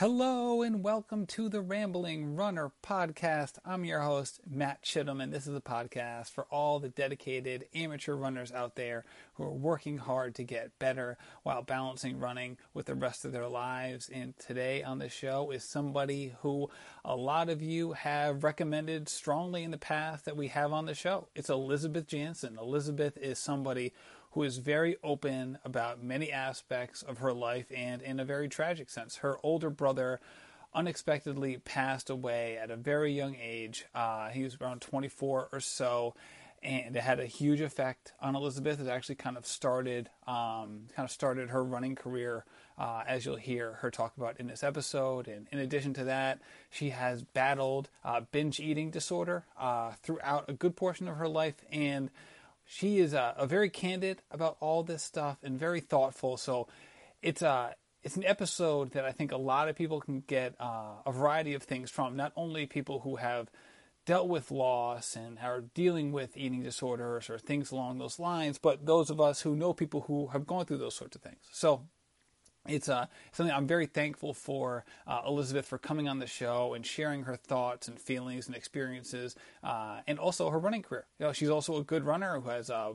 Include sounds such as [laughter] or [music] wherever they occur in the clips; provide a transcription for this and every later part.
Hello and welcome to the Rambling Runner podcast. I'm your host, Matt Chittum, and this is a podcast for all the dedicated amateur runners out there who are working hard to get better while balancing running with the rest of their lives. And today on the show is somebody who a lot of you have recommended strongly in the past that we have on the show. It's Elizabeth Jansen. Elizabeth is somebody who is very open about many aspects of her life and in a very tragic sense. Her older brother unexpectedly passed away at a very young age. Uh, he was around 24 or so, and it had a huge effect on Elizabeth. It actually kind of started, um, kind of started her running career, uh, as you'll hear her talk about in this episode. And in addition to that, she has battled uh, binge eating disorder uh, throughout a good portion of her life, and she is a, a very candid about all this stuff and very thoughtful. So it's a it's an episode that I think a lot of people can get uh, a variety of things from. Not only people who have dealt with loss and are dealing with eating disorders or things along those lines, but those of us who know people who have gone through those sorts of things. So it's uh, something I'm very thankful for uh, Elizabeth for coming on the show and sharing her thoughts and feelings and experiences, uh, and also her running career. You know, she's also a good runner who has, uh,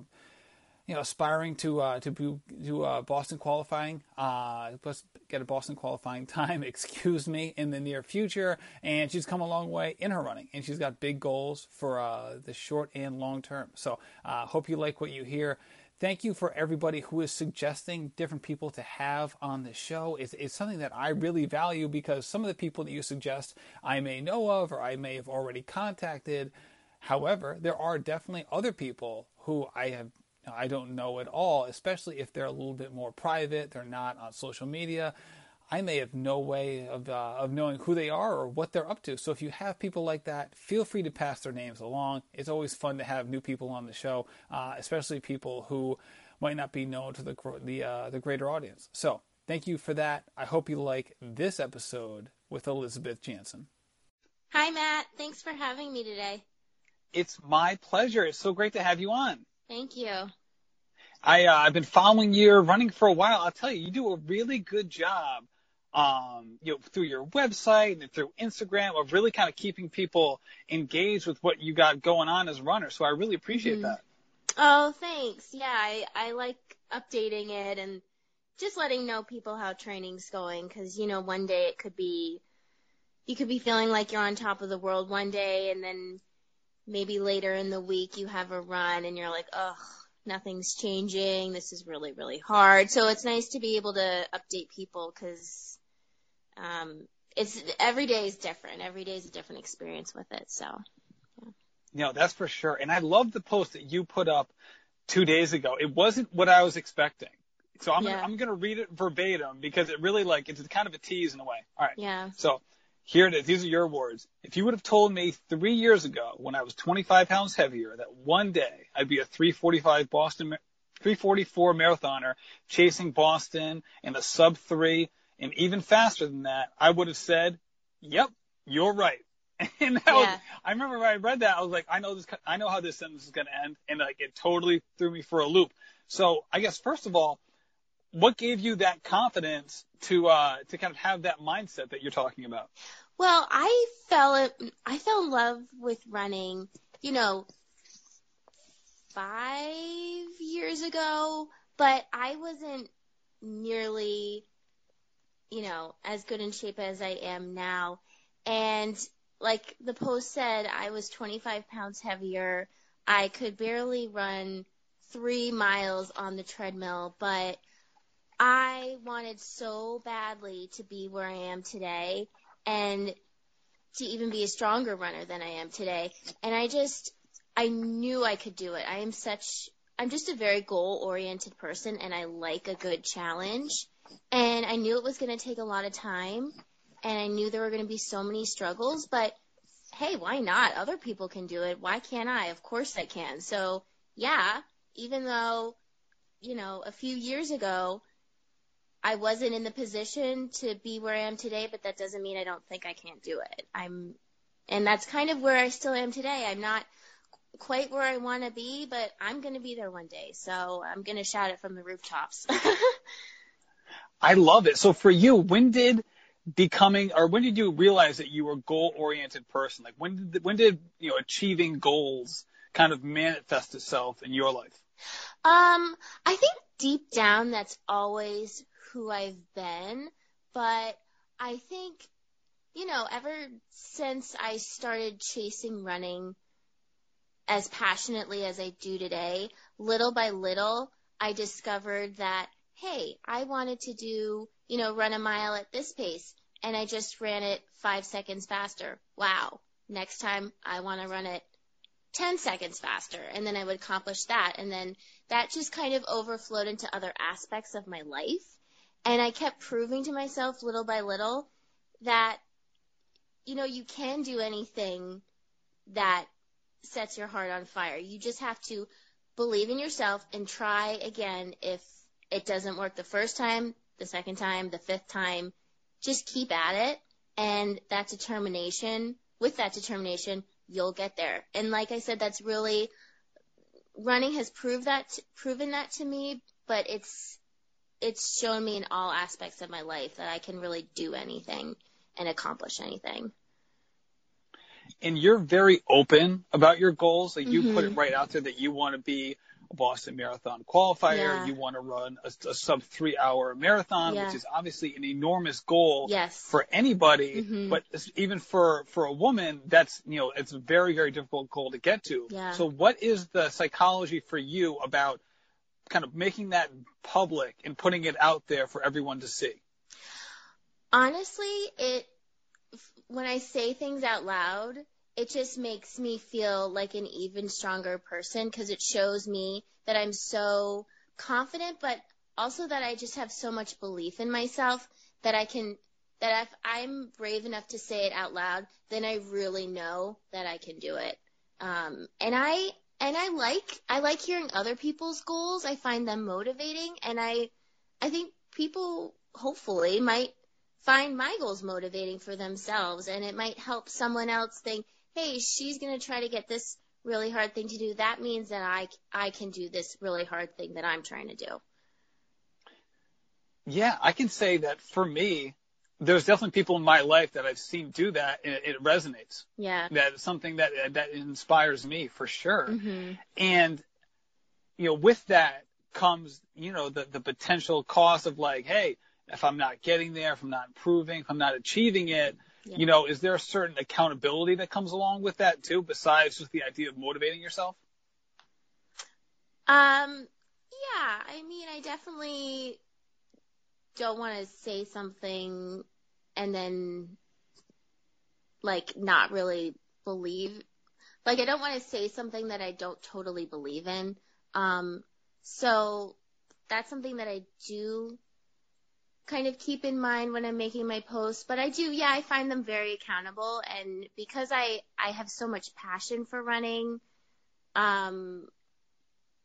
you know, aspiring to uh, to be, to uh, Boston qualifying, get a Boston qualifying time, [laughs] excuse me, in the near future. And she's come a long way in her running, and she's got big goals for the short and long term. So, hope you like what you hear. Thank you for everybody who is suggesting different people to have on the show. It's, it's something that I really value because some of the people that you suggest I may know of or I may have already contacted. However, there are definitely other people who I have I don't know at all, especially if they're a little bit more private, they're not on social media. I may have no way of, uh, of knowing who they are or what they're up to. So if you have people like that, feel free to pass their names along. It's always fun to have new people on the show, uh, especially people who might not be known to the the uh, the greater audience. So thank you for that. I hope you like this episode with Elizabeth Jansen. Hi Matt, thanks for having me today. It's my pleasure. It's so great to have you on. Thank you. I, uh, I've been following your running for a while. I'll tell you, you do a really good job um, you know, through your website and through Instagram of really kind of keeping people engaged with what you got going on as a runner. So I really appreciate mm-hmm. that. Oh, thanks. Yeah, I, I like updating it and just letting know people how training's going because, you know, one day it could be, you could be feeling like you're on top of the world one day and then maybe later in the week you have a run and you're like, ugh, nothing's changing. This is really, really hard. So it's nice to be able to update people because um, it's every day is different. Every day is a different experience with it. So. Yeah. No, that's for sure. And I love the post that you put up two days ago. It wasn't what I was expecting. So I'm yeah. gonna, I'm gonna read it verbatim because it really like it's kind of a tease in a way. All right. Yeah. So here it is. These are your words. If you would have told me three years ago when I was 25 pounds heavier that one day I'd be a 345 Boston, 344 marathoner chasing Boston in a sub three and even faster than that, I would have said, "Yep, you're right." [laughs] And yeah. was, I remember when I read that, I was like, I know this, I know how this sentence is going to end, and like it totally threw me for a loop. So I guess first of all, what gave you that confidence to uh, to kind of have that mindset that you're talking about? Well, I fell I fell in love with running, you know, five years ago, but I wasn't nearly you know, as good in shape as I am now. And like the post said, I was 25 pounds heavier. I could barely run three miles on the treadmill, but I wanted so badly to be where I am today and to even be a stronger runner than I am today. And I just, I knew I could do it. I am such, I'm just a very goal oriented person and I like a good challenge. And I knew it was going to take a lot of time and I knew there were going to be so many struggles, but hey, why not? Other people can do it. Why can't I? Of course I can. So yeah, even though, you know, a few years ago, I wasn't in the position to be where I am today, but that doesn't mean I don't think I can't do it. I'm, and that's kind of where I still am today. I'm not quite where I want to be, but I'm going to be there one day. So I'm going to shout it from the rooftops. [laughs] I love it. So for you, when did becoming, or when did you realize that you were a goal-oriented person? Like when did when did you know achieving goals kind of manifest itself in your life? Um, I think deep down that's always who I've been, but I think you know ever since I started chasing running as passionately as I do today, little by little, I discovered that, hey, I wanted to do, you know, run a mile at this pace and I just ran it five seconds faster. Wow. Next time I want to run it 10 seconds faster and then I would accomplish that. And then that just kind of overflowed into other aspects of my life. And I kept proving to myself little by little that, you know, you can do anything that sets your heart on fire. You just have to believe in yourself and try again if it doesn't work the first time, the second time, the fifth time. Just keep at it and that determination, with that determination, you'll get there. And like I said, that's really running has proved that proven that to me, but it's it's shown me in all aspects of my life that I can really do anything and accomplish anything and you're very open about your goals. Like you mm-hmm. put it mm-hmm. right out there that you want to be a Boston Marathon qualifier. Yeah. You want to run a, a sub three hour marathon, yeah. which is obviously an enormous goal yes. for anybody. Mm-hmm. But even for, for a woman, that's, you know, it's a very, very difficult goal to get to. Yeah. So what is the psychology for you about kind of making that public and putting it out there for everyone to see? Honestly, it, when I say things out loud, it just makes me feel like an even stronger person because it shows me that I'm so confident, but also that I just have so much belief in myself that I can, that if I'm brave enough to say it out loud, then I really know that I can do it. Um, and I, and I like, I like hearing other people's goals. I find them motivating and I, I think people hopefully might find my goals motivating for themselves and it might help someone else think, hey, she's going to try to get this really hard thing to do. That means that I, I can do this really hard thing that I'm trying to do. Yeah, I can say that for me, there's definitely people in my life that I've seen do that and it resonates. Yeah. That's something that, that inspires me for sure. Mm-hmm. And, you know, with that comes, you know, the, the potential cost of like, hey, if I'm not getting there, if I'm not improving, if I'm not achieving it, yeah. you know, is there a certain accountability that comes along with that too, besides just the idea of motivating yourself? Um, yeah, I mean, I definitely don't want to say something and then like not really believe like I don't want to say something that I don't totally believe in. Um, so that's something that I do kind of keep in mind when I'm making my posts, but I do, yeah, I find them very accountable. And because I, I have so much passion for running, um,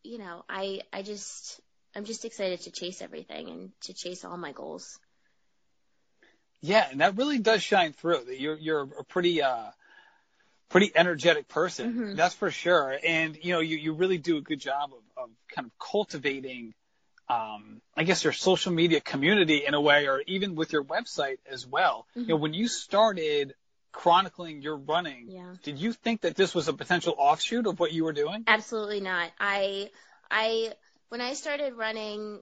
you know, I, I just, I'm just excited to chase everything and to chase all my goals. Yeah, and that really does shine through. That you're you're a pretty uh pretty energetic person. Mm-hmm. That's for sure. And you know, you you really do a good job of, of kind of cultivating um, I guess your social media community in a way, or even with your website as well. Mm-hmm. You know, when you started chronicling your running, yeah. did you think that this was a potential offshoot of what you were doing? Absolutely not. I, I, when I started running,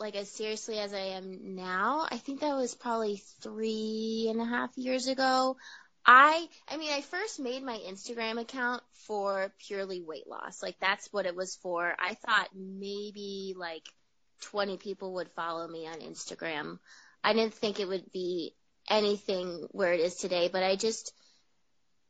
like as seriously as I am now, I think that was probably three and a half years ago. I, I mean, I first made my Instagram account for purely weight loss. Like that's what it was for. I thought maybe like 20 people would follow me on Instagram. I didn't think it would be anything where it is today, but I just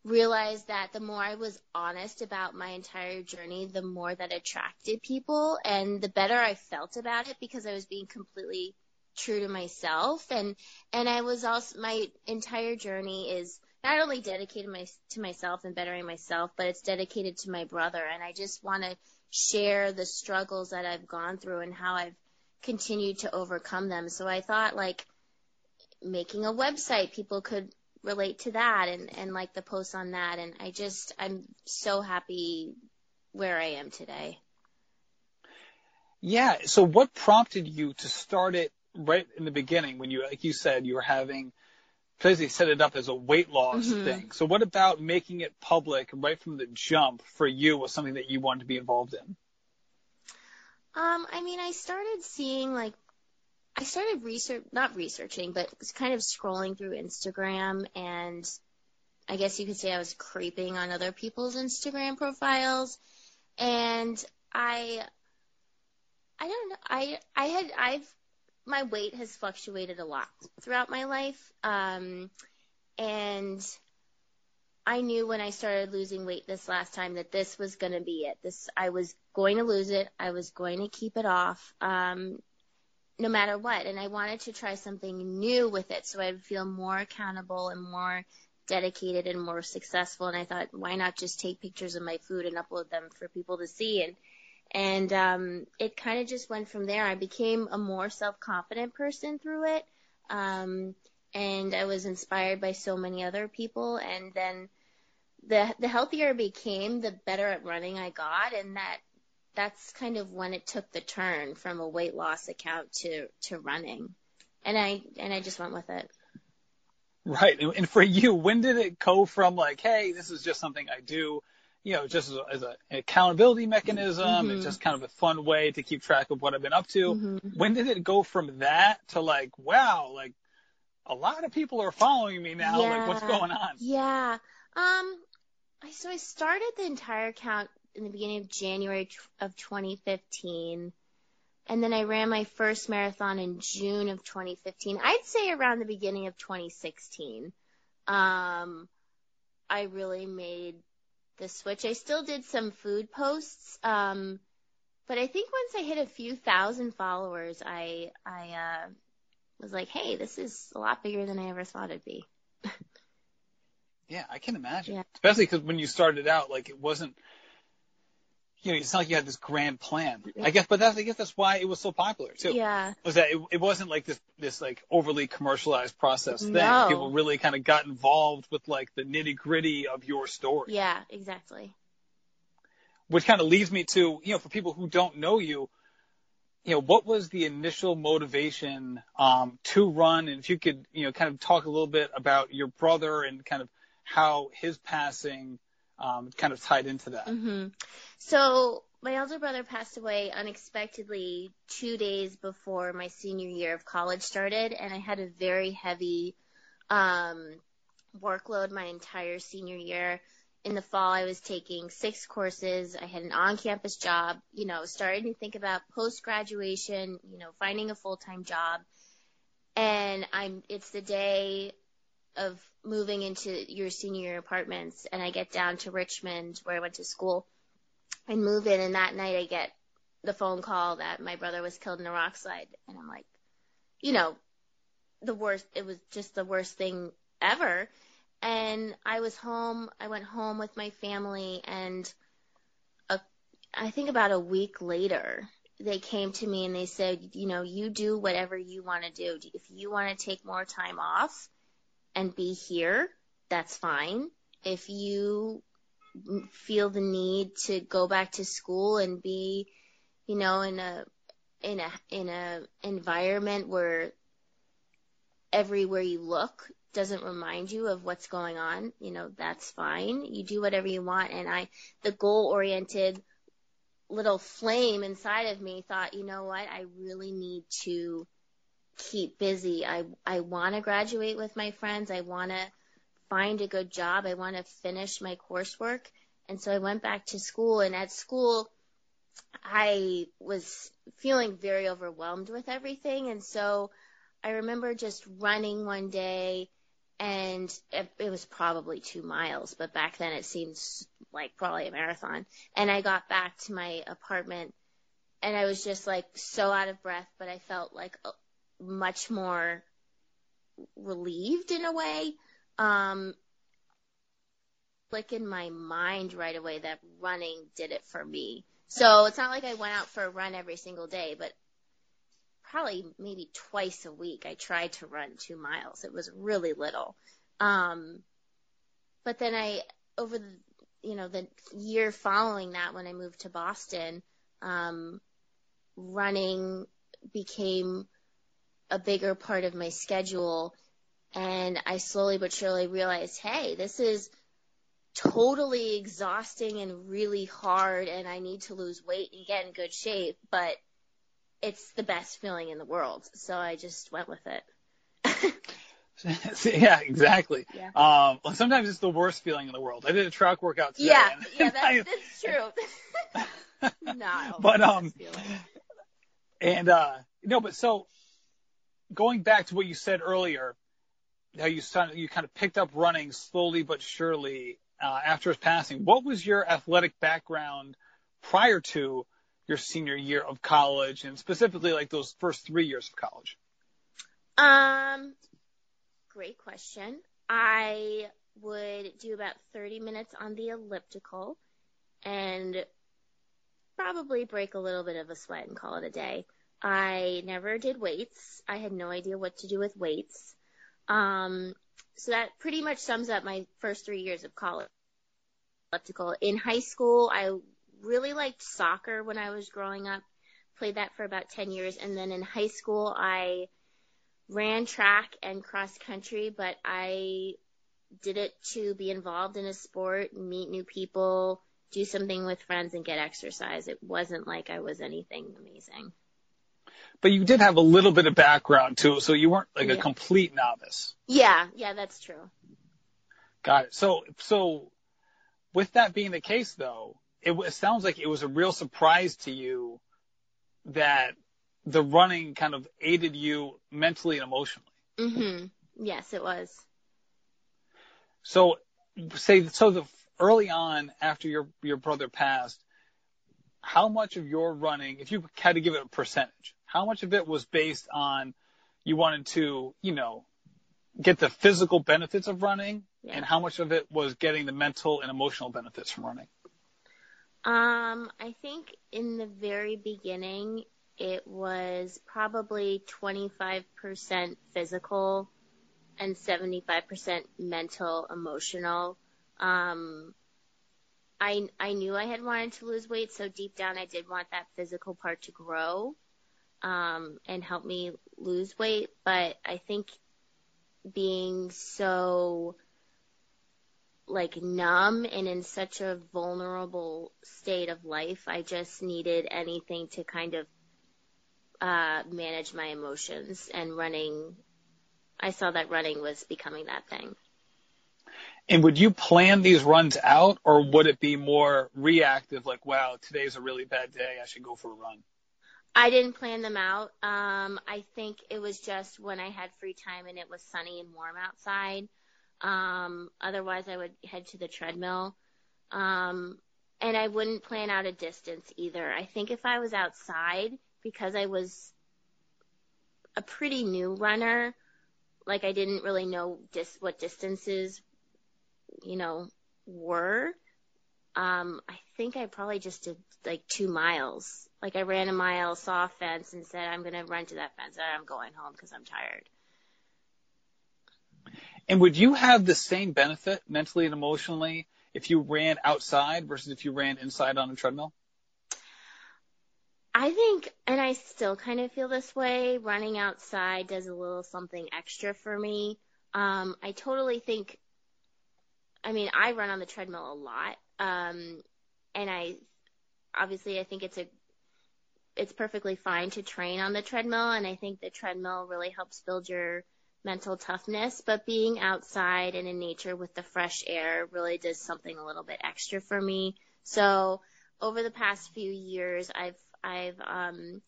realized that the more I was honest about my entire journey, the more that attracted people and the better I felt about it because I was being completely true to myself and and I was also my entire journey is not only dedicated my, to myself and bettering myself, but it's dedicated to my brother and I just want to share the struggles that I've gone through and how I've continued to overcome them. So I thought like making a website, people could relate to that and, and like the posts on that. And I just, I'm so happy where I am today. Yeah. So what prompted you to start it right in the beginning when you, like you said, you were having basically set it up as a weight loss Mhm. thing. So what about making it public right from the jump for you was something that you wanted to be involved in? Um, I mean, I started seeing like, I started research, not researching, but kind of scrolling through Instagram and I guess you could say I was creeping on other people's Instagram profiles and I, I don't know, I, I had, I've, my weight has fluctuated a lot throughout my life. Um, and I knew when I started losing weight this last time that this was going to be it. This I was going to lose it. I was going to keep it off, um, no matter what. And I wanted to try something new with it, so I'd feel more accountable and more dedicated and more successful. And I thought, why not just take pictures of my food and upload them for people to see? And and um, it kind of just went from there. I became a more self confident person through it. Um, and I was inspired by so many other people. And then the the healthier I became, the better at running I got, and that that's kind of when it took the turn from a weight loss account to to running, and I and I just went with it. Right. And for you, when did it go from like, hey, this is just something I do, you know, just as, a, as a, an accountability mechanism Mhm. and just kind of a fun way to keep track of what I've been up to? Mhm. When did it go from that to like, wow, like a lot of people are following me now. Like, what's going on? Yeah. Um. I so I started the entire account in the beginning of January of 2015, and then I ran my first marathon in June of 2015. I'd say around the beginning of 2016. Um, I really made the switch. I still did some food posts. Um, but I think once I hit a few thousand followers, I I uh, was like, hey, this is a lot bigger than I ever thought it'd be. [laughs] Yeah, I can imagine. Yeah. Especially because when you started out, like it wasn't, you know, it's not like you had this grand plan. I guess, but that's, I guess that's why it was so popular too. Yeah. Was that it, it wasn't like this, this like overly commercialized process thing. No. People really kind of got involved with like the nitty gritty of your story. Yeah, exactly. Which kind of leads me to, you know, for people who don't know you, you know, what was the initial motivation um, to run? And if you could, you know, kind of talk a little bit about your brother and kind of how his passing um, kind of tied into that. hmm So my elder brother passed away unexpectedly two days before my senior year of college started, and I had a very heavy um, workload my entire senior year. In the fall, I was taking six courses. I had an on-campus job. You know, starting to think about post-graduation. You know, finding a full-time job. And I'm. It's the day of moving into your senior year apartments and I get down to Richmond where I went to school and move in and that night I get the phone call that my brother was killed in a rock slide and I'm like, you know, the worst, it was just the worst thing ever. And I was home, I went home with my family and a, I think about a week later, they came to me and they said, you know, you do whatever you want to do. If you want to take more time off, and be here, that's fine. If you feel the need to go back to school and be, you know, in a in a in a environment where everywhere you look doesn't remind you of what's going on, you know, that's fine. You do whatever you want and I the goal oriented little flame inside of me thought, you know what, I really need to keep busy. I I want to graduate with my friends. I want to find a good job. I want to finish my coursework. And so I went back to school and at school I was feeling very overwhelmed with everything and so I remember just running one day and it, it was probably 2 miles, but back then it seems like probably a marathon. And I got back to my apartment and I was just like so out of breath, but I felt like much more relieved in a way. Um, like in my mind right away that running did it for me. So it's not like I went out for a run every single day, but probably maybe twice a week I tried to run two miles. It was really little. Um, but then I, over the, you know, the year following that when I moved to Boston, um, running became a bigger part of my schedule And I slowly but surely realized, hey, this is totally exhausting and really hard and I need to lose weight and get in good shape, but it's the best feeling in the world. So I just went with it. [laughs] yeah, exactly. Yeah. Um, well, sometimes it's the worst feeling in the world. I did a track workout today. Yeah, [laughs] yeah, that's, that's true. [laughs] Not But, um, feeling. And uh no, but so going back to what you said earlier, how you you kind of picked up running slowly but surely uh, after his passing. What was your athletic background prior to your senior year of college, and specifically like those first three years of college? Um, great question. I would do about 30 minutes on the elliptical and probably break a little bit of a sweat and call it a day. I never did weights. I had no idea what to do with weights. Um, so that pretty much sums up my first three years of college elliptical. In high school, I really liked soccer when I was growing up. Played that for about 10 years. And then in high school, I ran track and cross country, but I did it to be involved in a sport, meet new people, do something with friends and get exercise. It wasn't like I was anything amazing. But you did have a little bit of background too, so you weren't like a complete novice. Yeah, yeah, that's true. Got it. So, so with that being the case though, it, it sounds like it was a real surprise to you that the running kind of aided you mentally and emotionally. Mhm. Yes, it was. So say, so the early on after your, your brother passed, how much of your running, if you had to give it a percentage, how much of it was based on you wanted to, you know, get the physical benefits of running Yeah. and how much of it was getting the mental and emotional benefits from running? Um, I think in the very beginning, it was probably 25% physical and 75% mental, emotional. Um, I, I knew I had wanted to lose weight, so deep down I did want that physical part to grow, um, and help me lose weight. But I think being so, like numb and in such a vulnerable state of life. I just needed anything to kind of uh, manage my emotions and running. I saw that running was becoming that thing. And would you plan these runs out or would it be more reactive like, wow, today's a really bad day. I should go for a run? I didn't plan them out. Um, I think it was just when I had free time and it was sunny and warm outside. Um, otherwise I would head to the treadmill. Um, and I wouldn't plan out a distance either. I think if I was outside, because I was a pretty new runner, like I didn't really know dis- what distances, you know, were. Um, I think I probably just did like two miles. Like I ran a mile, saw a fence, and said, "I'm gonna run to that fence, and I'm going home because I'm tired." And would you have the same benefit mentally and emotionally if you ran outside versus if you ran inside on a treadmill? I think, and I still kind of feel this way, running outside does a little something extra for me. Um, I totally think, I mean, I run on the treadmill a lot. Um, and I, obviously I think it's a, it's perfectly fine to train on the treadmill. And I think the treadmill really helps build your mental toughness, but being outside and in nature with the fresh air really does something a little bit extra for me. So over the past few years, I've, I've, um,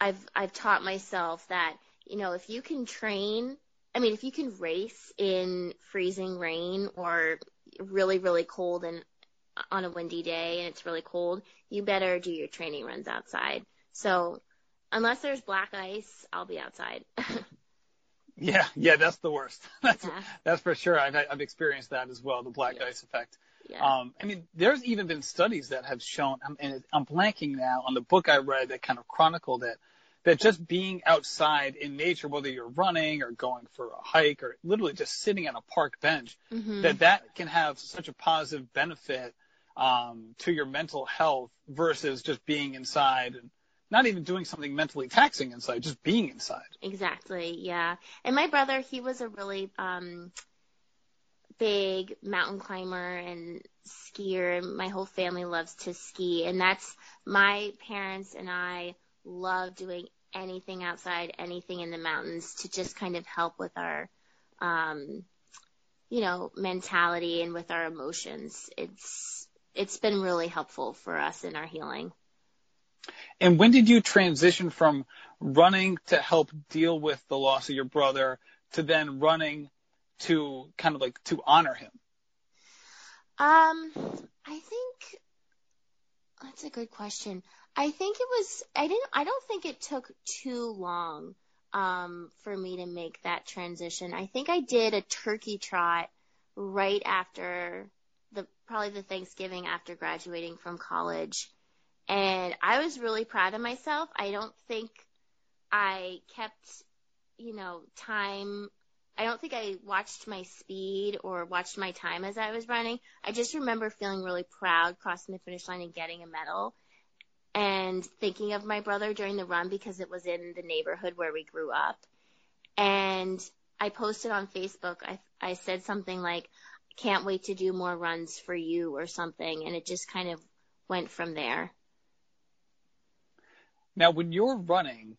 I've, I've taught myself that, you know, if you can train, I mean, if you can race in freezing rain or really, really cold and on a windy day and it's really cold, you better do your training runs outside. So unless there's black ice, I'll be outside. [laughs] Yeah, yeah, that's the worst. [laughs] That's Yeah. that's for sure. I've I've experienced that as well, the black ice effect. yeah. Um, I mean, there's even been studies that have shown, and I'm blanking now on the book I read that kind of chronicled it, that just being outside in nature, whether you're running or going for a hike or literally just sitting on a park bench, Mhm. that that can have such a positive benefit um, to your mental health versus just being inside and not even doing something mentally taxing inside, just being inside. Exactly. Yeah. And my brother, he was a really um big mountain climber and skier and my whole family loves to ski and that's my parents and I love doing anything outside, anything in the mountains to just kind of help with our um you know, mentality and with our emotions. It's it's been really helpful for us in our healing. And when did you transition from running to help deal with the loss of your brother to then running to kind of like to honor him? Um, I think that's a good question. I think it was I didn't I don't think it took too long um for me to make that transition. I think I did a turkey trot right after the probably the Thanksgiving after graduating from college. And I was really proud of myself. I don't think I kept, you know, time. I don't think I watched my speed or watched my time as I was running. I just remember feeling really proud crossing the finish line and getting a medal and thinking of my brother during the run because it was in the neighborhood where we grew up. And I posted on Facebook, I, I said something like, can't wait to do more runs for you or something. And it just kind of went from there. Now, when you're running,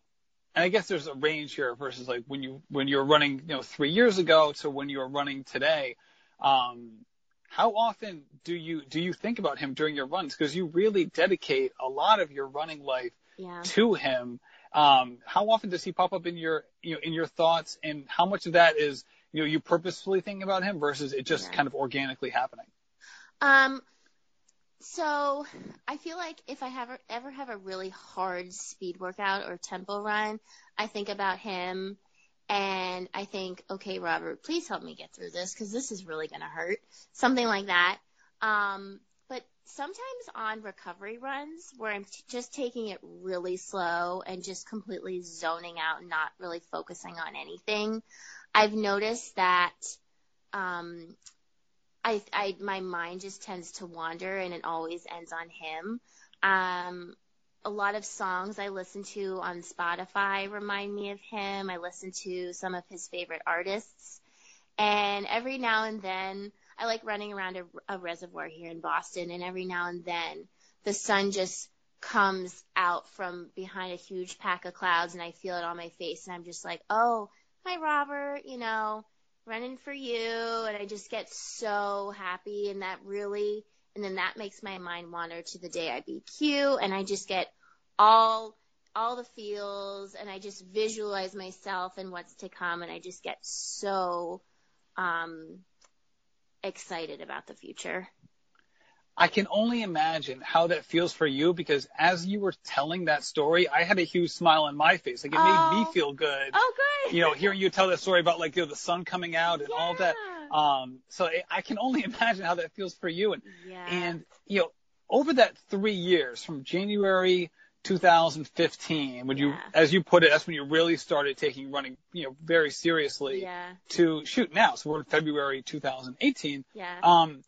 and I guess there's a range here versus like when you when you're running, you know, three years ago to when you're running today. Um, how often do you do you think about him during your runs? Because you really dedicate a lot of your running life yeah. to him. Um, how often does he pop up in your you know in your thoughts, and how much of that is you know you purposefully thinking about him versus it just yeah. kind of organically happening? Um, so I feel like if I have ever have a really hard speed workout or tempo run, I think about him and I think, okay, Robert, please help me get through this because this is really going to hurt. Something like that. Um, but sometimes on recovery runs where I'm t- just taking it really slow and just completely zoning out and not really focusing on anything, I've noticed that um, I, I my mind just tends to wander and it always ends on him. Um, a lot of songs I listen to on Spotify remind me of him. I listen to some of his favorite artists. And every now and then, I like running around a, a reservoir here in Boston, and every now and then, the sun just comes out from behind a huge pack of clouds, and I feel it on my face, and I'm just like, oh, hi, Robert, you know, running for you and I just get so happy and that really and then that makes my mind wander to the day I BQ and I just get all all the feels and I just visualize myself and what's to come and I just get so um excited about the future. I can only imagine how that feels for you because as you were telling that story, I had a huge smile on my face. Like it oh. made me feel good. Oh, good. You know, hearing you tell that story about like you know the sun coming out and yeah. all that. [laughs] Um, so I can only [laughs] imagine how that feels for you. And yeah. and you know, over that three years from January 2015, when yeah. you, as you put it, that's when you really started taking running, you know, very seriously. Yeah. To shoot now, so we're in February 2018. Yeah. Um,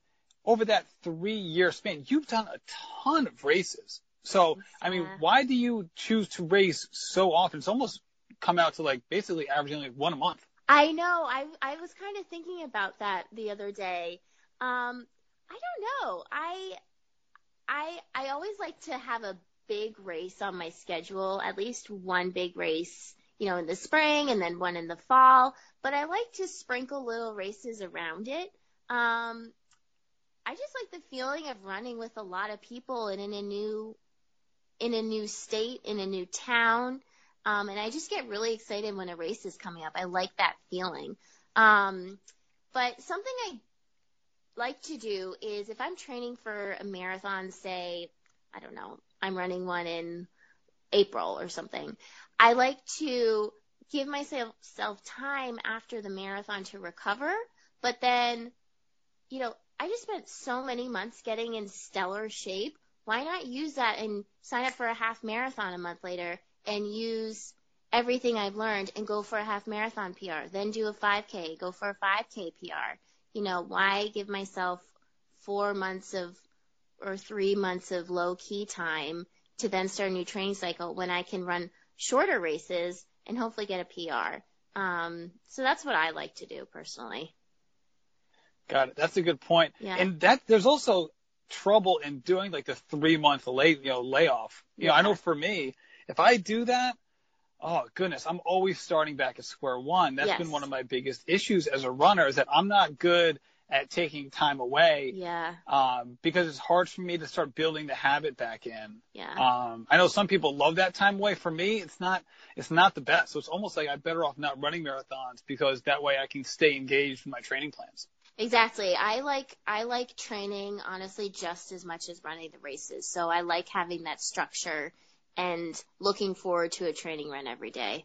over that three year span, you've done a ton of races. So, I mean, why do you choose to race so often? It's almost come out to like basically averaging like one a month. I know. I I was kind of thinking about that the other day. Um, I don't know. I I I always like to have a big race on my schedule, at least one big race, you know, in the spring and then one in the fall. But I like to sprinkle little races around it. Um, I just like the feeling of running with a lot of people and in a new, in a new state, in a new town. Um, and I just get really excited when a race is coming up. I like that feeling. Um, but something I like to do is if I'm training for a marathon, say, I don't know, I'm running one in April or something, I like to give myself time after the marathon to recover, but then, you know, I just spent so many months getting in stellar shape. Why not use that and sign up for a half marathon a month later and use everything I've learned and go for a half marathon PR, then do a 5K, go for a 5K PR. You know, why give myself four months of or three months of low key time to then start a new training cycle when I can run shorter races and hopefully get a PR. Um, so that's what I like to do personally. Got it. That's a good point. Yeah. And that there's also trouble in doing like the three month lay you know layoff. You know, I know for me, if I do that, oh goodness, I'm always starting back at square one. That's Yes. been one of my biggest issues as a runner is that I'm not good at taking time away. Yeah. Um, because it's hard for me to start building the habit back in. Yeah. Um, I know some people love that time away. For me, it's not, it's not the best. So it's almost like I'm better off not running marathons because that way I can stay engaged in my training plans. Exactly. I like I like training honestly just as much as running the races. So I like having that structure and looking forward to a training run every day.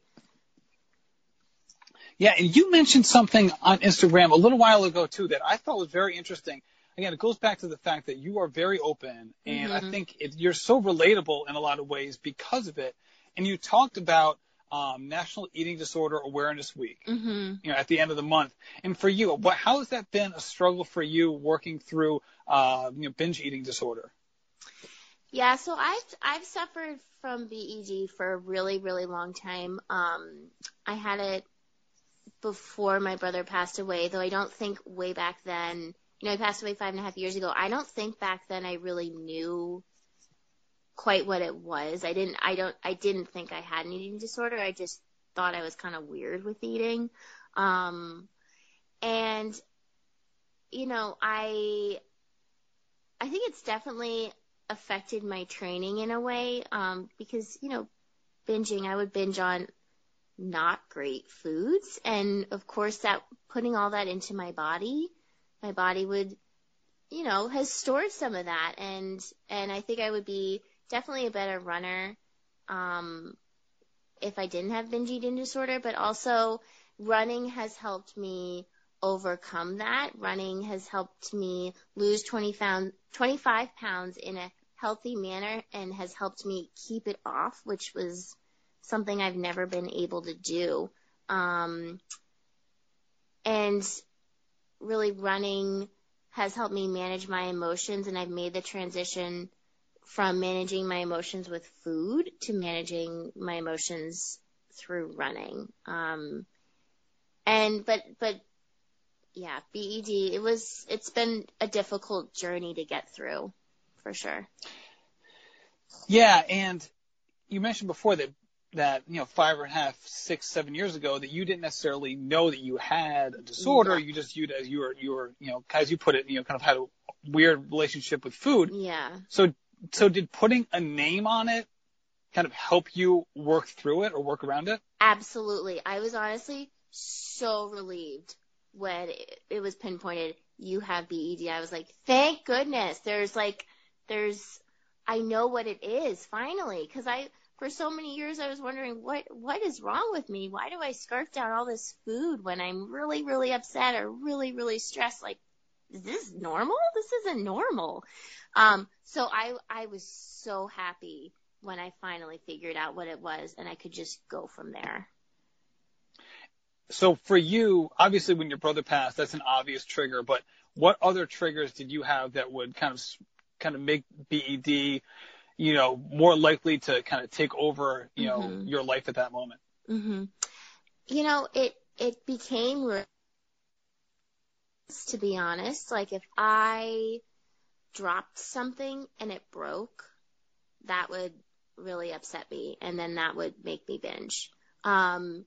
Yeah, and you mentioned something on Instagram a little while ago too that I thought was very interesting. Again, it goes back to the fact that you are very open, and I Mhm. think it, you're so relatable in a lot of ways because of it. And you talked about um, National Eating Disorder Awareness Week, Mhm. you know, at the end of the month. And for you, what, how has that been a struggle for you working through, uh, you know, binge eating disorder? Yeah, so I've I've suffered from BED for a really really long time. Um, I had it before my brother passed away, though I don't think way back then. You know, he passed away five and a half years ago. I don't think back then I really knew quite what it was. I didn't. I don't. I didn't think I had an eating disorder. I just thought I was kind of weird with eating. Um, and you know, I I think it's definitely affected my training in a way um, because you know binging i would binge on not great foods. And of course that putting all that into my body my body would you know has stored some of that. And and i think i would be definitely a better runner um if i didn't have binge eating disorder. But also running has helped me overcome that. Running has helped me lose 20 pound, 25 pounds in a healthy manner and has helped me keep it off, which was something I've never been able to do. Um, and really running has helped me manage my emotions and I've made the transition from managing my emotions with food to managing my emotions through running. Um, and, but, but yeah, BED, it was, it's been a difficult journey to get through for sure. Yeah, and you mentioned before that that you know five and a half, six, seven years ago that you didn't necessarily know that you had a disorder. Yeah. You just viewed as you were you were you know as you put it you know kind of had a weird relationship with food. Yeah. So so did putting a name on it kind of help you work through it or work around it? Absolutely. I was honestly so relieved when it, was pinpointed you have BED. I was like, thank goodness. There's like, there's, I know what it is finally. Cause I, for so many years, I was wondering what, what is wrong with me? Why do I scarf down all this food when I'm really, really upset or really, really stressed? Like, is this normal? This isn't normal. Um, so I, I was so happy when I finally figured out what it was and I could just go from there. So for you, obviously when your brother passed, that's an obvious trigger, but what other triggers did you have that would kind of kind of make BED, you know, more likely to kind of take over, you know, Mhm. your life at that moment? hmm You know, it it became to be honest. Like if I dropped something and it broke, that would really upset me, and then that would make me binge. Um,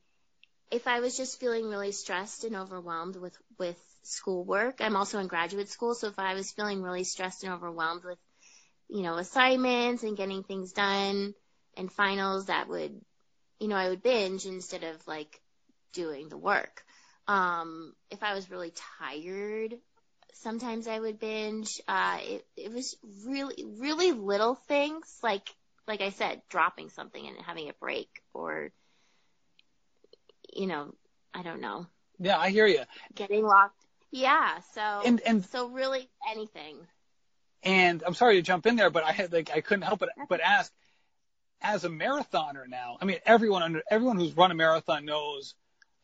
if I was just feeling really stressed and overwhelmed with with schoolwork, I'm also in graduate school, so if I was feeling really stressed and overwhelmed with, you know, assignments and getting things done and finals, that would, you know, I would binge instead of like doing the work. Um, if I was really tired, sometimes I would binge. Uh, it, it was really, really little things like, like I said, dropping something and having a break or, you know, I don't know, Yeah, I hear you. getting locked. Yeah. So, And and so really anything. and I'm sorry to jump in there, but I had like I couldn't help but but ask as a marathoner now. I mean, everyone under everyone who's run a marathon knows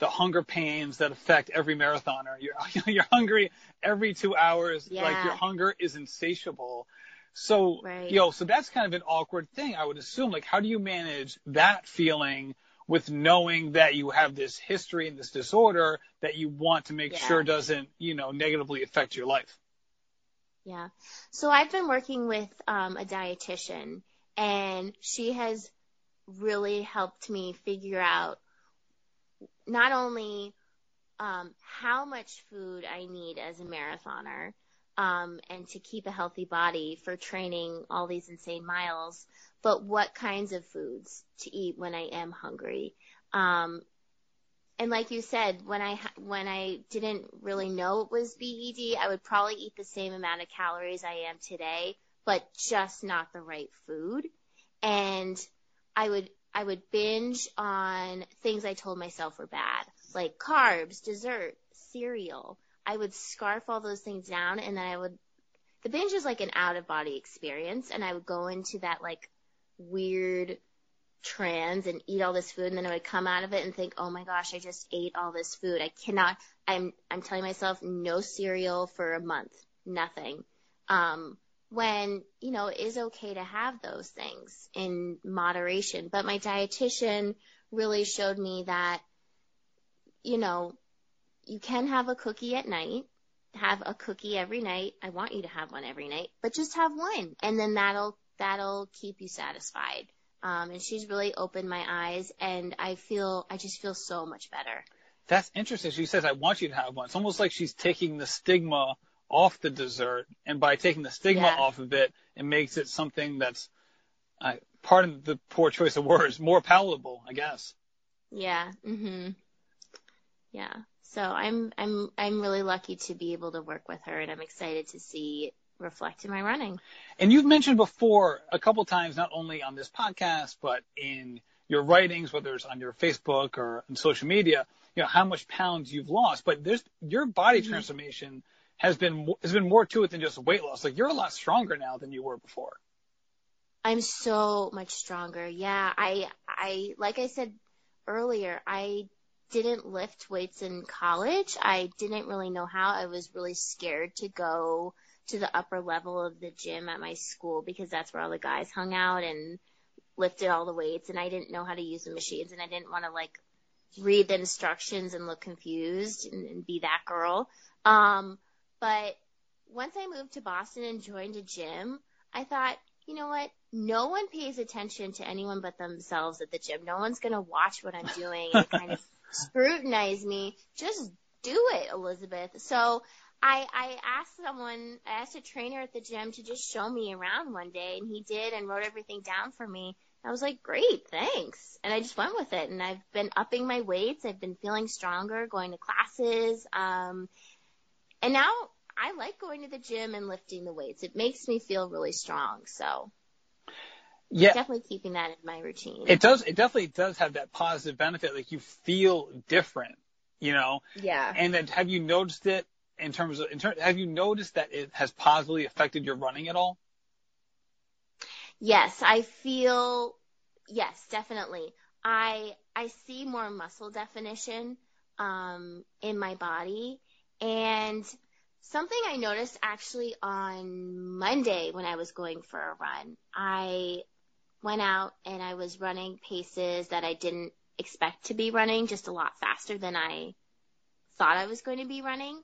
the hunger pains that affect every marathoner. You're [laughs] you're hungry every two hours. Like your hunger is insatiable. So, Right. you know, so that's kind of an awkward thing, I would assume. Like, how do you manage that feeling with knowing that you have this history and this disorder that you want to make Yeah. sure doesn't, you know, negatively affect your life? Yeah. So I've been working with um, a dietitian, and she has really helped me figure out not only um, how much food I need as a marathoner um, and to keep a healthy body for training all these insane miles, but what kinds of foods to eat when I am hungry. Um, and like you said, when I when I didn't really know it was BED, I would probably eat the same amount of calories I am today, but just not the right food. And I would I would binge on things I told myself were bad, like carbs, dessert, cereal. I would scarf all those things down, and then I would. The binge is like an out of body experience, and I would go into that like weird trans and eat all this food and then I would come out of it and think, "Oh my gosh, I just ate all this food. I cannot I'm I'm telling myself no cereal for a month, nothing." Um when, you know, it is okay to have those things in moderation, but my dietitian really showed me that you know, you can have a cookie at night, have a cookie every night. I want you to have one every night, but just have one and then that'll that'll keep you satisfied. Um, and she's really opened my eyes and I feel, I just feel so much better. That's interesting. She says, I want you to have one. It's almost like she's taking the stigma off the dessert. And by taking the stigma Yeah. off of it, it makes it something that's, uh, pardon the poor choice of words, more palatable, I guess. Yeah. Mhm. Yeah. So I'm, I'm, I'm really lucky to be able to work with her and I'm excited to see reflect in my running. And you've mentioned before a couple times, not only on this podcast, but in your writings, whether it's on your Facebook or on social media, you know, how much pounds you've lost. But there's your body Mhm. transformation has been has been more to it than just weight loss. Like you're a lot stronger now than you were before. I'm so much stronger. Yeah, I I like I said earlier, I didn't lift weights in college. I didn't really know how. I was really scared to go to the upper level of the gym at my school because that's where all the guys hung out and lifted all the weights and I didn't know how to use the machines and I didn't want to like read the instructions and look confused and, and be that girl. Um, but once I moved to Boston and joined a gym, I thought, you know what? No one pays attention to anyone but themselves at the gym. No one's going to watch what I'm doing and kind of [laughs] scrutinize me. Just do it, Elizabeth. So I, I asked someone, I asked a trainer at the gym to just show me around one day and he did and wrote everything down for me. I was like, great, thanks. And I just went with it and I've been upping my weights. I've been feeling stronger, going to classes. Um, and now I like going to the gym and lifting the weights. It makes me feel really strong. So Yeah, definitely keeping that in my routine. it does. It definitely does have that positive benefit. Like you feel different, you know. yeah. And then have you noticed it in terms of in ter- have you noticed that it has positively affected your running at all? Yes, I feel yes, definitely. I I see more muscle definition um in my body and something I noticed actually on Monday when I was going for a run. I went out and I was running paces that I didn't expect to be running, just a lot faster than I thought I was going to be running.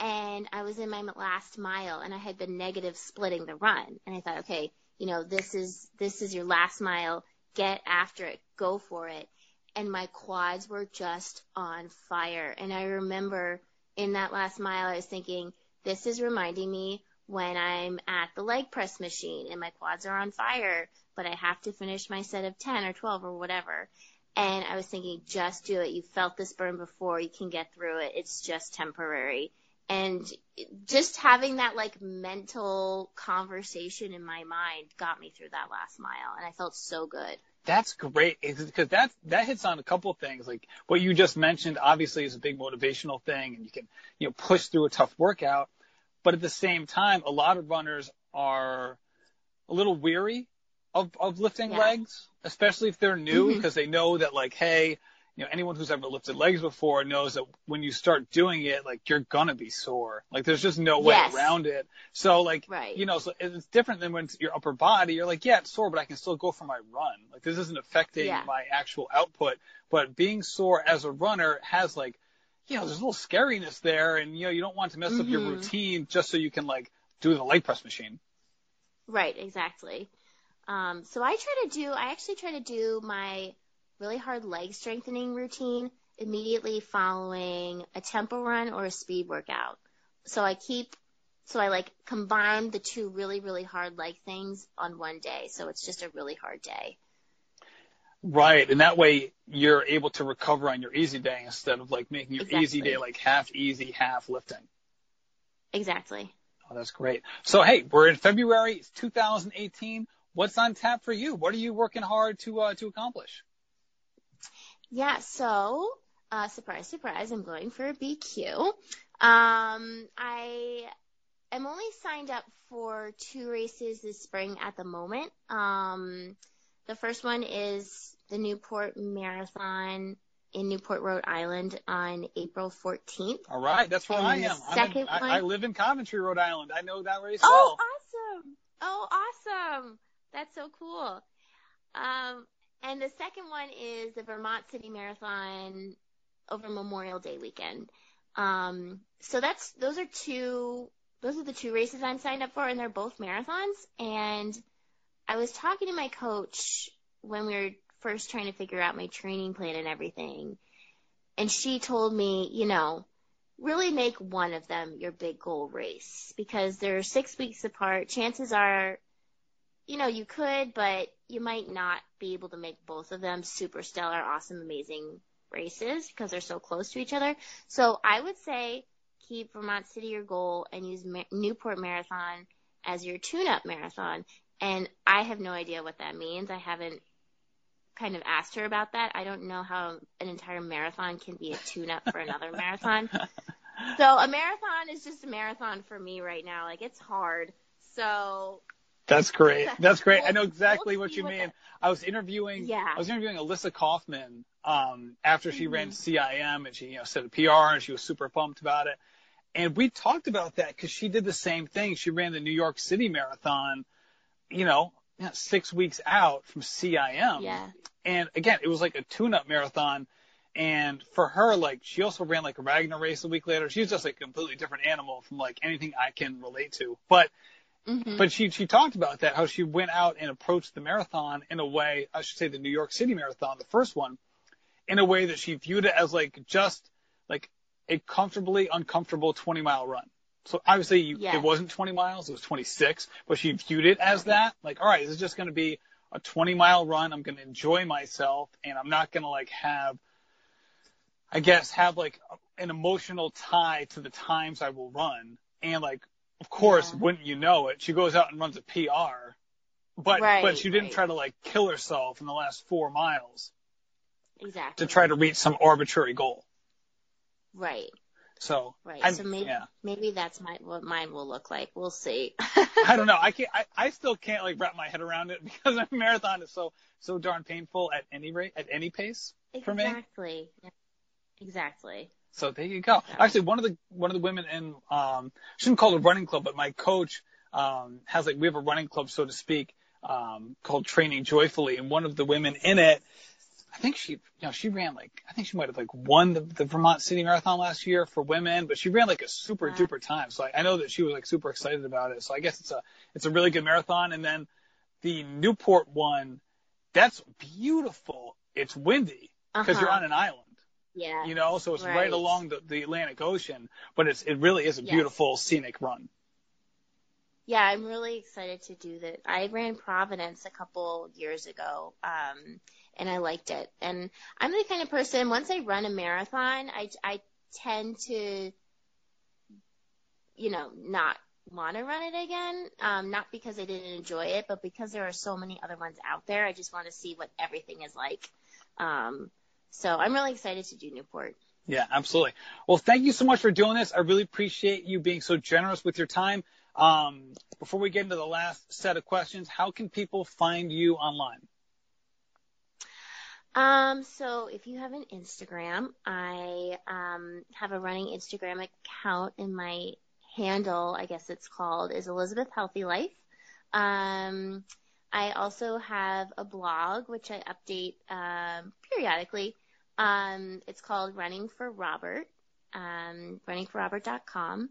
And I was in my last mile and I had been negative splitting the run. And I thought, okay, you know, this is, this is your last mile. Get after it. Go for it. And my quads were just on fire. And I remember in that last mile, I was thinking, this is reminding me when I'm at the leg press machine and my quads are on fire, but I have to finish my set of 10 or 12 or whatever. And I was thinking, just do it. You felt this burn before. You can get through it. It's just temporary. And just having that like mental conversation in my mind got me through that last mile. And I felt so good. That's great because that that hits on a couple of things. Like what you just mentioned, obviously is a big motivational thing, and you can you know push through a tough workout. But at the same time, a lot of runners are a little weary of of lifting Yeah. legs, especially if they're new, Mhm. because they know that like, hey, you know, anyone who's ever lifted legs before knows that when you start doing it, like you're gonna be sore. Like there's just no way Yes. around it. So like, Right. you know, so it's different than when it's your upper body. You're like, yeah, it's sore, but I can still go for my run. Like this isn't affecting Yeah. my actual output. But being sore as a runner has like, you know, there's a little scariness there, and you know, you don't want to mess up your Mhm. routine just so you can like do the leg press machine. Right, exactly. Um, so I try to do, I actually try to do my really hard leg strengthening routine immediately following a tempo run or a speed workout. So I keep, so I like combine the two really, really hard leg things on one day. So it's just a really hard day. Right, and that way you're able to recover on your easy day instead of like making your easy day like half easy, half lifting. Exactly. Oh, that's great. So hey, we're in February, it's 2018. What's on tap for you? What are you working hard to uh, to accomplish? Yeah, so, uh, surprise, surprise, I'm going for a BQ. Um, I am only signed up for two races this spring at the moment. Um, the first one is the Newport Marathon in Newport, Rhode Island on April 14th. All right, that's where And I am. I'm in, second I, I live in Coventry, Rhode Island. I know that race Oh, well. awesome! Oh, awesome! That's so cool. Um, and the second one is the Vermont City Marathon over Memorial Day weekend. Um, so that's those are two those are the two races I'm signed up for, and they're both marathons. And I was talking to my coach when we were first trying to figure out my training plan and everything, and she told me, you know, really make one of them your big goal race because they're six weeks apart. Chances are, you know, you could, but you might not be able to make both of them super stellar, awesome, amazing races because they're so close to each other. So I would say keep Vermont City your goal and use Newport Marathon as your tune-up marathon. And I have no idea what that means. I haven't kind of asked her about that. I don't know how an entire marathon can be a tune-up for another [laughs] marathon. [laughs] So a marathon is just a marathon for me right now. Like it's hard. So That's great. That's great. I know exactly what you mean. I was interviewing. Yeah. I was interviewing Alyssa Kaufman um, after she ran Mhm. CIM and she you know set a PR and she was super pumped about it. And we talked about that because she did the same thing. She ran the New York City Marathon, you know, six weeks out from CIM. yeah. And again, it was like a tune-up marathon. And for her, like, she also ran like a Ragnar race a week later. She's just like a completely different animal from like anything I can relate to. But hmm but she she talked about that how she went out and approached the marathon in a way I should say the New York City marathon the first one in a way that she viewed it as like just like a comfortably uncomfortable 20 mile run. So obviously you, Yeah. it wasn't 20 miles, it was 26, but she viewed it as that like all right, this is just going to be a 20 mile run. I'm going to enjoy myself and I'm not going to like have I guess have like an emotional tie to the times I will run and like of course, Yeah. wouldn't you know it, she goes out and runs a PR, but Right, but she didn't right. try to like kill herself in the last four miles Exactly. to try to reach some arbitrary goal. Right. So Right. I'm- so maybe yeah, maybe that's my what mine will look like. We'll see. [laughs] I don't know. I [laughs] can't. I, I still can't like wrap my head around it [laughs] because a marathon is so so darn painful at any rate at any pace for me. exactly. Exactly. So there you go. Actually, one of the one of the women in um, shouldn't call it a running club, but my coach um, has like we have a running club, so to speak, um, called Training Joyfully, and one of the women in it, I think she, you know, she ran like I think she might have like won the, the Vermont City Marathon last year for women, but she ran like a super Wow. duper time. So I, I know that she was like super excited about it. So I guess it's a it's a really good marathon. And then the Newport one, that's beautiful. It's windy because you're Uh-huh. on an island Yeah. you know, so it's right, Right. along the, the Atlantic Ocean, but it's it really is a Yes. beautiful scenic run. Yeah, I'm really excited to do that. I ran Providence a couple years ago, um, and I liked it. And I'm the kind of person, once I run a marathon, I, I tend to, you know, not want to run it again. Um, not because I didn't enjoy it, but because there are so many other ones out there. I just want to see what everything is like. Um, so I'm really excited to do Newport. Yeah, absolutely. Well, thank you so much for doing this. I really appreciate you being so generous with your time. Um, before we get into the last set of questions, how can people find you online? Um, so if you have an Instagram, I um, have a running Instagram account, and my handle, I guess it's called, is Elizabeth Healthy Life. Um, I also have a blog which I update um, periodically. Um, it's called Running for Robert, um, runningforrobert.com,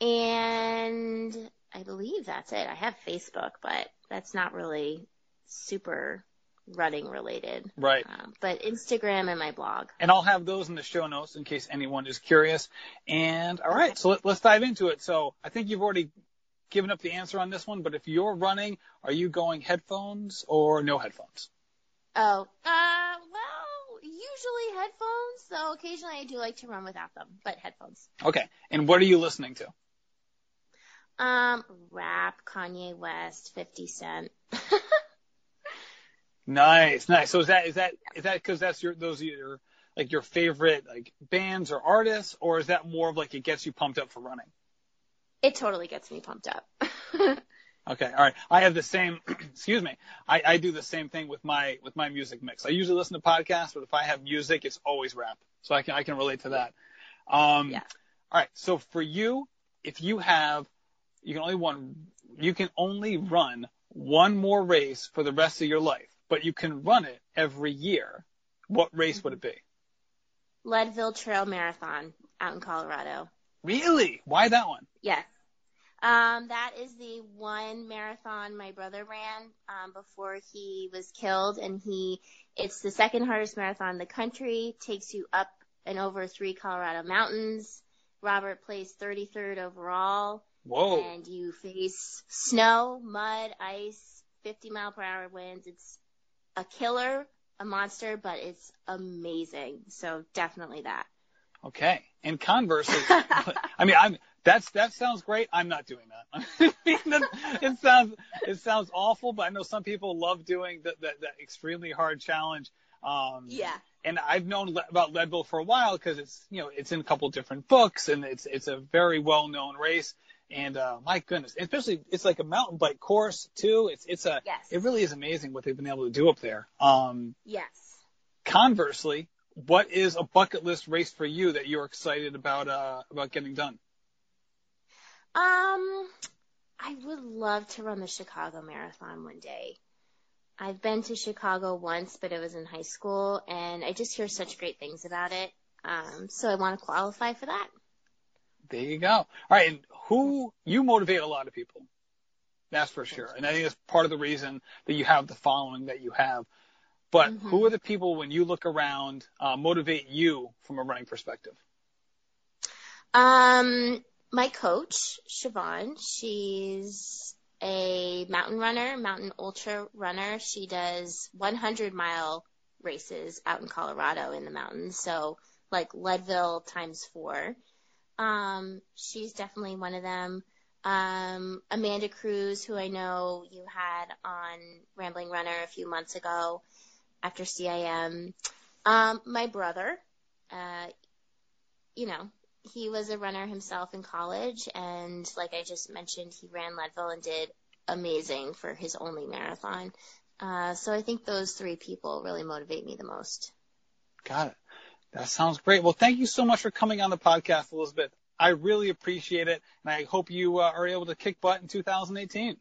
and I believe that's it. I have Facebook, but that's not really super running related. Right. Um, but Instagram and my blog. And I'll have those in the show notes in case anyone is curious. And all right, so let, us dive into it. So I think you've already given up the answer on this one, but if you're running, are you going headphones or no headphones? Oh, uh, well, usually headphones, though occasionally I do like to run without them, but headphones. Okay. And what are you listening to? Um, rap, Kanye West, 50 Cent. [laughs] nice, nice. So is that, is that, is that because that's your, those are your, like your favorite like bands or artists, or is that more of like it gets you pumped up for running? It totally gets me pumped up. [laughs] okay, all right. I have the same. [clears throat] excuse me. I, I do the same thing with my with my music mix. I usually listen to podcasts, but if I have music, it's always rap. So I can I can relate to that. Um, yeah. All right. So for you, if you have, you can only one, you can only run one more race for the rest of your life, but you can run it every year. What race would it be? Leadville Trail Marathon out in Colorado. Really? Why that one? Yes. Um, that is the one marathon my brother ran um, before he was killed, and he it's the second hardest marathon in the country. Takes you up and over three Colorado mountains. Robert placed 33rd overall. Whoa! And you face snow, mud, ice, 50 mile per hour winds. It's a killer, a monster, but it's amazing. So definitely that. Okay. And conversely, [laughs] I mean, I'm that's that sounds great. I'm not doing that. [laughs] it sounds it sounds awful, but I know some people love doing that that, that extremely hard challenge. Um, yeah. And I've known le- about Leadville for a while because it's you know it's in a couple different books and it's it's a very well known race. And uh, my goodness, especially it's like a mountain bike course too. It's it's a yes. it really is amazing what they've been able to do up there. Um, yes. Conversely, what is a bucket list race for you that you're excited about uh, about getting done? Um, I would love to run the Chicago Marathon one day. I've been to Chicago once, but it was in high school, and I just hear such great things about it. Um, so I want to qualify for that. There you go. All right, and who you motivate a lot of people. That's for sure, and I think that's part of the reason that you have the following that you have. But mm-hmm. who are the people when you look around uh, motivate you from a running perspective? Um, my coach, Siobhan, she's a mountain runner, mountain ultra runner. She does 100 mile races out in Colorado in the mountains. So like Leadville times four. Um, she's definitely one of them. Um, Amanda Cruz, who I know you had on Rambling Runner a few months ago after CIM. Um, my brother, uh, you know, he was a runner himself in college, and like I just mentioned, he ran Leadville and did amazing for his only marathon. Uh, so I think those three people really motivate me the most. Got it. That sounds great. Well, thank you so much for coming on the podcast, Elizabeth. I really appreciate it, and I hope you uh, are able to kick butt in 2018.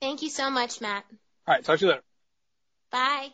Thank you so much, Matt. All right, talk to you later. Bye.